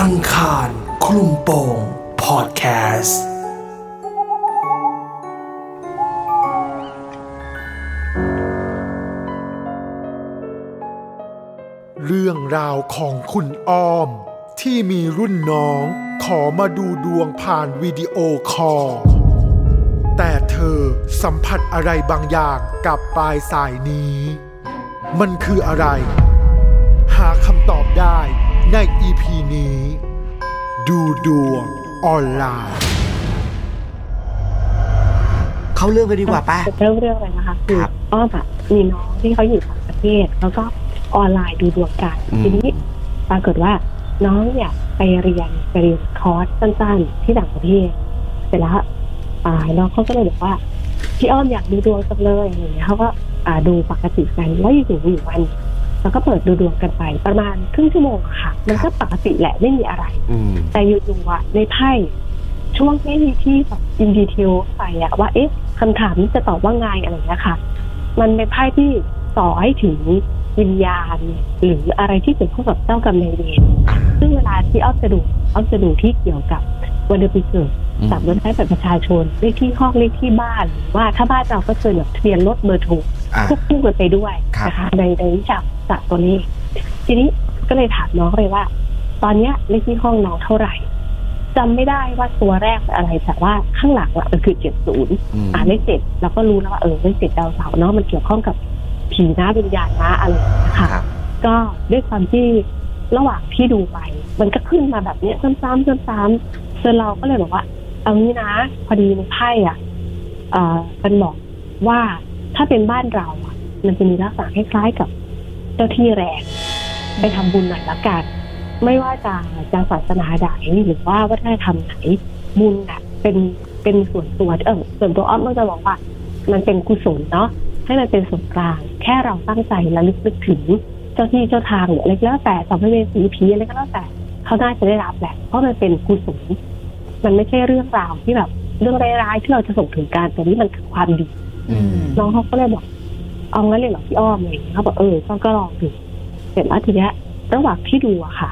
อังคารคลุมโปงพอดแคสต์เรื่องราวของคุณอ้อม ที่มีรุ่นน้องขอมาดูดวงผ่านวิดีโอคอลแต่เธอสัมผัสอะไรบางอย่างกับปลายสายนี้ มันคืออะไร หาคำตอบได้ ในอีพีนี้ ดูดวงออนไลน์ เข้าเรื่องไปดีกว่าป้าจะเริ่มเรื่องเลยนะคะคือครับอ้อมอะมีน้องที่เขาอยู่ต่างประเทศ แล้วก็ออนไลน์ดูดวงกันอืมทีนี้ปรากฏว่าน้องเนี่ยไปเรียนไปเรียนคอร์สสั้นๆ ที่ต่างประเทศเสร็จแล้วอ่าน้องเขาก็เลยบอกว่าพี่อ้อมอยากดูดวงจังเลยอะไรอย่างเงี้ยเขาก็อ่าดูปกติกันแล้วอยู่ๆอยู่วัน แล้วก็เปิดดูดวงกันไปประมาณครึ่งชั่วโมงอะค่ะ มันก็ปกติแหละไม่มีอะไรอืมแต่อยู่ๆอะในไพ่ช่วงที่ที่แบบอินดีเทลไปอะว่าเอ๊ะคำถามนี้จะตอบว่าไงอะไรอย่างเงี้ยค่ะ มันเป็นไพ่ที่ต่อให้ถึงวิญญาณ หรืออะไรที่เกี่ยวข้องกับเจ้ากรรมนายเวรซึ่งเวลาที่อ้อมจะดูอ้อมจะดูที่เกี่ยวกับวันเดือนปีเกิดอืมจากเว็บไซต์บัตรประชาชนเลขที่ห้องเลขที่บ้านหรือว่าถ้าบ้านเราก็เจอแบบทะเบียนรถเบอร์โทรอะควบคู่กันไปด้วยครับนะคะในในวิชา ศาสตร์ตัวเลข ทีนี้ก็เลยถามน้องไปว่า ตอนเนี้ยเลขที่ห้องน้องเท่าไหร่จำไม่ได้ว่าตัวแรกเป็นอะไรแต่ว่าข้างหลังอะมันคือเจ็ดศูนย์อืมอ่าเลขเจ็ดเราก็รู้แล้วว่าเออเลขเจ็ดดาวเสาร์เนาะมันเกี่ยวข้องกับผีนะวิญญาณนะอะไรอย่างเงี้ยค่ะครับก็ด้วยความที่ระหว่างที่ดูไป มันก็ขึ้นมาแบบเนี้ยซ้ำๆซ้ำๆจนเราก็เลยบอกว่าเอางี้นะ พอดีในไพ่อะเอ่อมันบอกว่าถ้าเป็นบ้านเราอะมันจะมีลักษณะคล้ายๆกับเจ้าที่แรงไปทำบุญหน่อยละกัน ไม่ว่าจะจะศาสนาใดหรือว่าวัฒนธรรมไหนบุญน่ะเป็นเป็นส่วนตัวเออส่วนตัวอ้อมก็จะบอกว่า มันเป็นกุศลเนาะให้มันเป็นส่วนกลาง แค่เราตั้งใจระลึกนึกถึงเจ้าที่เจ้าทางหรืออะไรก็แล้วแต่สัมภเวสีผีอะไรก็แล้วแต่เขาน่าจะได้รับแหละ เพราะมันเป็นกุศลมันไม่ใช่เรื่องราวที่แบบ เรื่องร้ายๆที่เราจะส่งถึงการแต่นี่มันคือความดีอืมน้องเขาก็เลยบอก เอางั้นเลยเหรอพี่อ้อมอะไรอย่างเงี้ยเขาบอกเออก็ก็ลองดูเสร็จแล้วทีเนี้ยระหว่างที่ดูอะค่ะ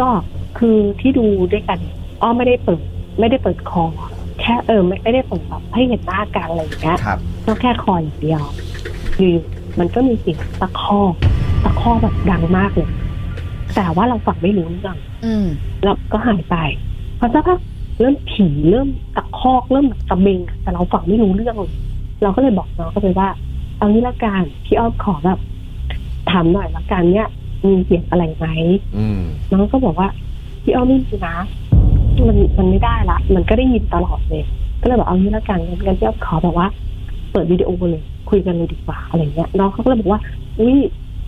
ก็คือที่ดูด้วยกัน อ้อมไม่ได้เปิด ไม่ได้เปิดคอ แค่เออไม่ไม่ได้เปิดแบบให้เห็นหน้ากันอะไรอย่างเงี้ยครับก็แค่คออย่างเดียวอยู่มันก็มีเสียงตะคอกตะคอกแบบดังมากเลย แต่ว่าเราฟังไม่รู้เรื่องอืมแล้วก็หายไปพอสักพักเริ่มผีเริ่มตะคอกเริ่มแบบตะเบงแต่เราฟังไม่รู้เรื่องเลยเราก็เลยบอกน้องเขาไปว่า เอางี้ละกันพี่อ้อมขอแบบถามหน่อยละกันเนี่ย มีเสียงอะไรไหมอืมน้องก็บอกว่าพี่อ้อมไม่มีนะ มันมันไม่ได้ละ มันก็ได้ยินตลอดเลย ก็เลยบอกเอางี้ละกันงั้นงั้นพี่อ้อมขอแบบว่า เปิดวิดีโอเลยคุยกันเลยดีกว่าอะไรเงี้ยน้องเขาก็เลยบอกว่าอุ้ย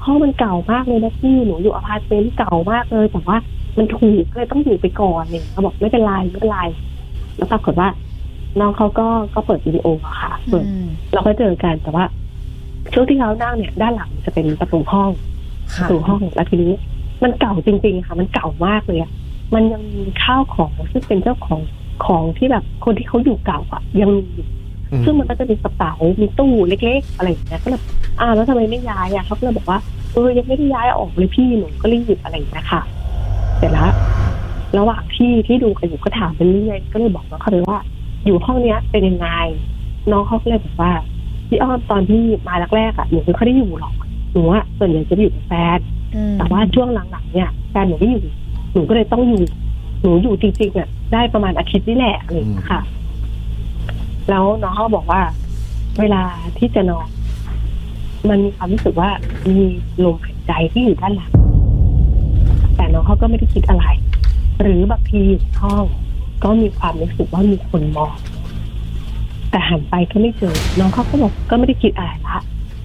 ห้องมันเก่ามากเลยนะพี่หนูอยู่อพาร์ตเมนต์เก่ามากเลยแต่ว่ามันถูกก็เลยต้องอยู่ไปก่อนเนี่ยเขาบอกไม่เป็นไรไม่เป็นไรแล้วปรากฏว่าน้องเขาก็ก็เปิดวิดีโออะค่ะเปิดอืมเราก็เจอกันแต่ว่า ช่วงที่เขานั่งเนี่ยด้านหลังจะเป็นประตูห้องค่ะประตูห้องแล้วทีนี้ มันเก่าจริงๆค่ะ มันเก่ามากเลยอะมันยังมีข้าวของซึ่งเป็นเจ้าของของที่แบบคนที่เขาอยู่เก่าอะยังมีอยู่อืมซึ่งมันก็จะมีกระเป๋า มีตู้เล็ก ๆ อะไรอย่างเงี้ย ก็เลยอ้าวแล้วทำไมไม่ย้ายอะเขาก็เลยบอกว่าเออยังไม่ได้ย้ายออกเลยพี่หนูก็รีบอะไรอย่างเงี้ยค่ะ เสร็จแล้วระหว่างที่ที่ดูกันอยู่ก็ถามไปเรื่อยก็เลยบอกน้องเขาเลยว่า อยู่ห้องเนี้ยเป็นยังไง น้องเขาก็เลยบอกว่า พี่อ้อมตอนที่มาแรกๆอะหนูไม่ค่อยได้อยู่หรอกหนูอะส่วนใหญ่จะไปอยู่กับแฟนอืมแต่ว่าช่วงหลังๆเนี่ยแฟนหนูไม่อยู่หนูก็เลยต้องอยู่ หนูอยู่จริงๆอะได้ประมาณอาทิตย์นี่แหละอะไรอย่างเงี้ยค่ะ แล้วน้องเขาก็บอกว่า เวลาที่จะนอนมันมีความรู้สึกว่ามีลมหายใจที่อยู่ด้านหลัง แต่น้องเขาก็ไม่ได้คิดอะไร หรือบางทีอยู่ในห้อง ก็มีความรู้สึกว่ามีคนมอง แต่หันไปก็ไม่เจอ น้องเขาก็บอกก็ไม่ได้คิดอะไรละ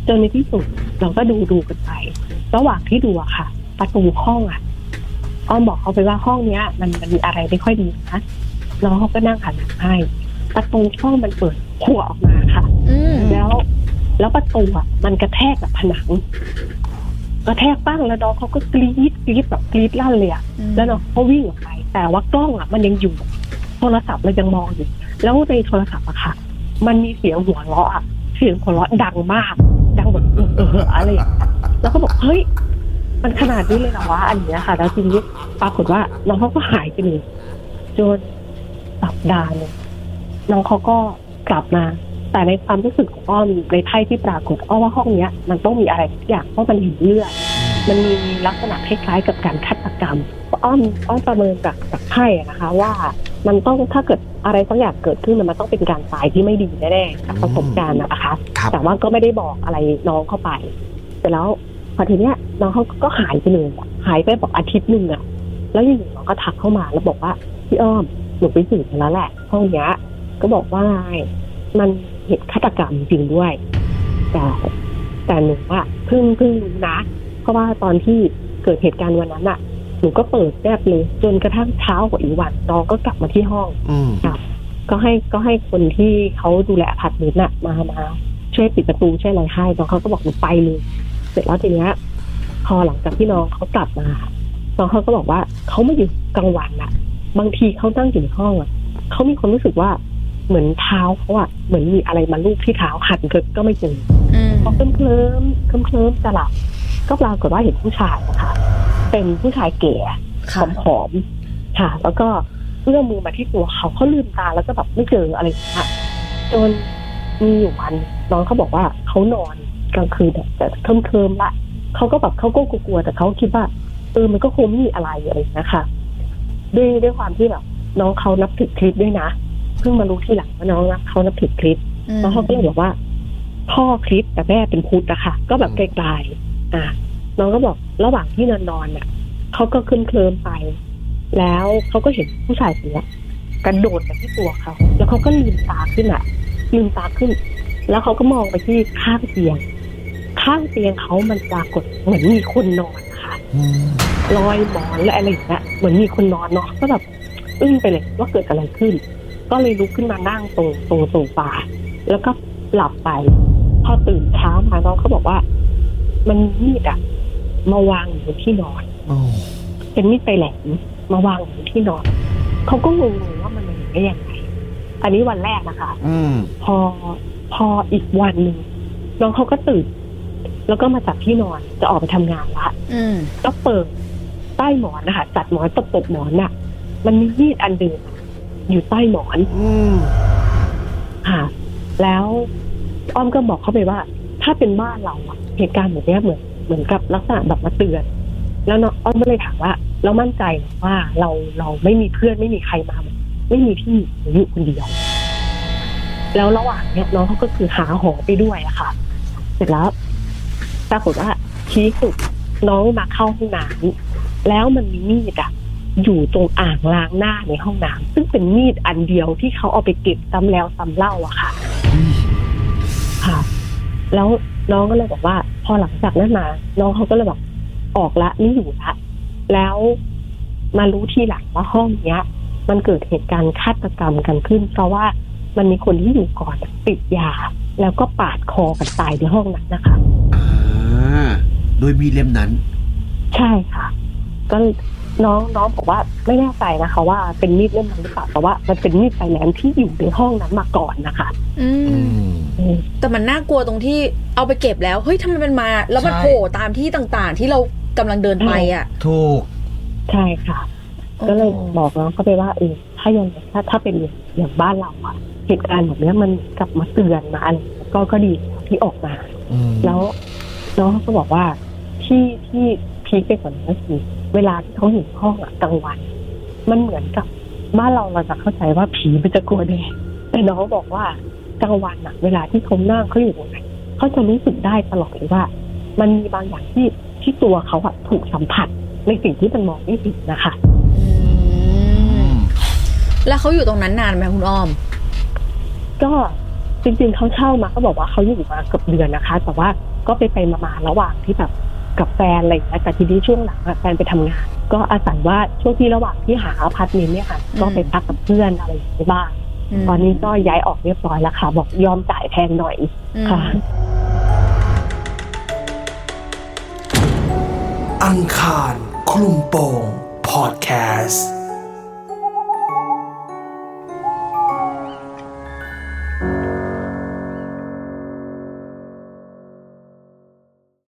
จนในที่สุดเราก็ดูดูกันไป ระหว่างที่ดูอะค่ะ ประตูห้องอะอ้อมบอกเขาไปว่าห้องเนี้ย มันมันมีอะไรไม่ค่อยดีนะน้องเขาก็นั่งหันหลังให้ประตูห้องมันเปิดขั่วออกมาค่ะอืมแล้ว แล้วประตูอะ มันกระแทกกับผนังกระแทกบ้างแล้วน้องเขาก็กรี๊ดกรี๊ดแบบกรี๊ดลั่นเลยอะแล้วน้องเขาวิ่งออกไป แต่ว่ากล้องอะ มันยังอยู่ โทรศัพท์เรายังมองอยู่ แล้วในโทรศัพท์อะค่ะ มันมีเสียงหัวเราะอะเสียงหัวเราะดังมาก ดังแบบเอออะไรอย่างนี้แล้วก็บอกเฮ้ยมันขนาดนี้เลยเหรอวะอันเนี้ยค่ะ แล้วทีนี้ปรากฏว่าน้องเขาก็หายไปเลยจนสัปดาห์นึงน้องเขาก็กลับมา แต่ในความรู้สึกของอ้อมในไพ่ที่ปรากฏอ้อมว่าห้องเนี้ย มันต้องมีอะไรสักอย่างเพราะมันเห็นเลือดมันมีลักษณะคล้ายๆกับการฆาตกรรมอ้อมอ้อมประเมินจากจากไพ่นะคะว่า มันต้องถ้าเกิดอะไรสักอย่างเกิดขึ้นมันต้องเป็นการตายที่ไม่ดีแน่ๆจากประสบการณ์อะนะคะครับแต่ว่าก็ไม่ได้บอกอะไรน้องเข้าไปเสร็จแล้วพอทีเนี้ยน้องเขาก็หายไปเลยอะหายไปบอกอาทิตย์หนึ่งอะแล้วอยู่ๆน้องก็ทักเข้ามาแล้วบอกว่าพี่อ้อมหนูไปสืบมาแล้วแหละห้องเนี้ยก็บอกว่ามันเหตุฆาตกรรมจริงด้วย แต่แต่หนูอะเพิ่งเพิ่งรู้นะ เพราะว่าตอนที่เกิดเหตุการณ์วันนั้นอะ หนูก็เปิดแน่บเลยจนกระทั่งเช้ากว่าอีกวันน้องก็กลับมาที่ห้องอืมก็ให้ก็ให้คนที่เขาดูแลอพาร์ตเมนต์น่ะมามาช่วยปิดประตูช่วยอะไรให้น้องเขาก็บอกหนูไปเลย เสร็จแล้วทีเนี้ยพอหลังจากที่น้องเขากลับมาน้องเขาก็บอกว่าเขาไม่อยู่กลางวันน่ะบางทีเขานั่งอยู่ในห้องอะเขามีความรู้สึกว่าเหมือนเท้าเขาอะเหมือนมีอะไรมาลูบที่เท้าหันเกิดก็ไม่เจออืมพอเคลิ้มเคลิ้มเคลิ้มเคลิ้มจะหลับก็ปรากฏว่าเห็นผู้ชายนะคะ เป็นผู้ชายแก่ค่ะผอมๆค่ะ แล้วก็เอื้อมมือมาที่ตัวเขาเขาลืมตาแล้วก็แบบไม่เจออะไรอย่างเงี้ยจนมีอยู่วันน้องเขาบอกว่าเขานอนกลางคืนแบบแต่เคลิ้มเคลิมๆละเขาก็แบบเขาก็กลัวๆแต่เขาคิดว่าเออมันก็คงไม่มีอะไรอะไรอย่างเงี้ยค่ะด้วยด้วยความที่แบบน้องเขานับถือคลิปด้วยนะเพิ่งมารู้ทีหลังว่าน้องนะเขานับถือคลิปอืมแล้วเขาก็เลยบอกว่า พ่อคริสแต่แม่เป็นพุทธอะค่ะ ก็แบบไกลๆอะ น้องก็บอกระหว่างที่นอนนอนๆน่ะเขาก็ขึ้นเคลิมไป แล้วเขาก็เห็นผู้ชายคนเนี้ยกระโดดมาที่ตัวเขาแล้วเขาก็ลืมตาขึ้นอะลืมตาขึ้น แล้วเขาก็มองไปที่ข้างเตียง ข้างเตียงเขามันปรากฏเหมือนมีคนนอนนะคะอืมลอยหมอนและอะไรอย่างเงี้ยเหมือนมีคนนอนเนาะก็แบบอึ้งไปเลยว่าเกิดอะไรขึ้น ก็เลยลุกขึ้นมานั่งตรงตรงโซฟาแล้วก็หลับไป พอตื่นเช้ามาน้องเขาบอกว่า มันมีมีดอะ มาวางอยู่บนที่นอนโอ้เป็นมีดไปลายแหลมมาวางอยู่บนที่นอนเขาก็งงๆว่ามันมาอยู่ได้ยังไงอันนี้วันแรกนะคะอืมพอพออีกวันหนึ่งน้องเขาก็ตื่น แล้วก็มาจับที่นอนจะออกไปทำงานละอืมก็เปิดใต้หมอนนะคะจัดหมอนตบตบหมอนน่ะ มันมีมีดอันเดิมอยู่ใต้หมอนอืมค่ะ แล้วอ้อมก็บอกเขาไปว่า ถ้าเป็นบ้านเราอะเหตุการณ์แบบเนี้ยเหมือน เหมือนกับลักษณะแบบมาเตือน แล้วเน้องอ้อมก็เลยถามว่า เรามั่นใจว่าเราเราไม่มีเพื่อนไม่มีใครมา ไม่มีพี่อยู่คนเดียว แล้วระหว่างเนี้ยน้องเขาก็คือหาหอไปด้วยอะค่ะ เสร็จแล้วปรากฏว่าชี้สุดน้องมาเข้าห้องน้ำแล้วมันมีมีดอะอยู่ตรงอ่างล้างหน้าในห้องน้ำซึ่งเป็นมีดอันเดียวที่เขาเอาไปเก็บซ้ำแล้วซ้ำเล่าอะค่ะ แล้วน้องก็เลยบอกว่า พอหลังจากนั้นมา น้องเขาก็เลยบอกออกละไม่อยู่ละแล้วมารู้ทีหลังว่าห้องเนี้ย มันเกิดเหตุการณ์ฆาตกรรมกันขึ้น เพราะว่ามันมีคนที่อยู่ก่อนติดยา แล้วก็ปาดคอกันตายในห้องนั้นนะคะอ่าโดยมีดเล่มนั้น ใช่ค่ะ ก็ น้องน้องบอกว่าไม่แน่ใจนะคะ ว่าเป็นมีดเล่มนั้นหรือเปล่าแต่ว่ามันเป็นมีดไฟแนนซ์ที่อยู่ในห้องนั้นมาก่อนนะคะอือืมมอืม แต่มันน่ากลัวตรงที่เอาไปเก็บแล้ว เฮ้ยทำไมมันมา แล้วมันใช่ โผล่ตามที่ต่างๆ ที่เรากำลังเดินไปอะ ถูก ใช่ค่ะ ก็เลยบอกน้องเขาไปว่าเออถ้ายังถ้าถ้าเป็นอย่างบ้านเราอะเหตุการณ์แบบเนี้ยมันกลับมาเตือนมาอะไรก็ก็ดีที่ออกมา อืมแล้วน้องเขาก็บอกว่าที่ที่พีคไปกว่านั้นก็คือ เวลาที่เขาอยู่ห้องอะกลางวัน มันเหมือนกับบ้านเราเราจะเข้าใจว่าผีมันจะกลัวแดดแต่น้องบอกว่ากลางวันอะเวลาที่เขานั่งเขาอยู่ตรงไหนเขาจะรู้สึกได้ตลอดเลยว่า มันมีบางอย่างที่ที่ตัวเขาอะถูกสัมผัสในสิ่งที่มันมองไม่เห็นนะคะอือืมมแล้วเขาอยู่ตรงนั้นนานไหมคุณอ้อม ก็จริงๆเขาเช่ามาเขาบอกว่าเขาอยู่มาเกือบเดือนนะคะ แต่ว่าก็ไปไปๆมาๆระหว่างที่แบบ กับแฟนอะไรอย่างเงี้ยแต่ทีนี้ช่วงหลังอะแฟนไปทำงาน ก็อาศัยว่าช่วงที่ระหว่างที่หาอพาร์ตเมนต์เนี่ยค่ะ ก็ไปพักกับเพื่อนอะไรอย่างเงี้ยบ้างมตอนนี้ก็ย้ายออกเรียบร้อยแล้วค่ะ บอกยอมจ่ายแพงหน่อยอืมค่ะ อังคารคลุมโปงพอดแคสต์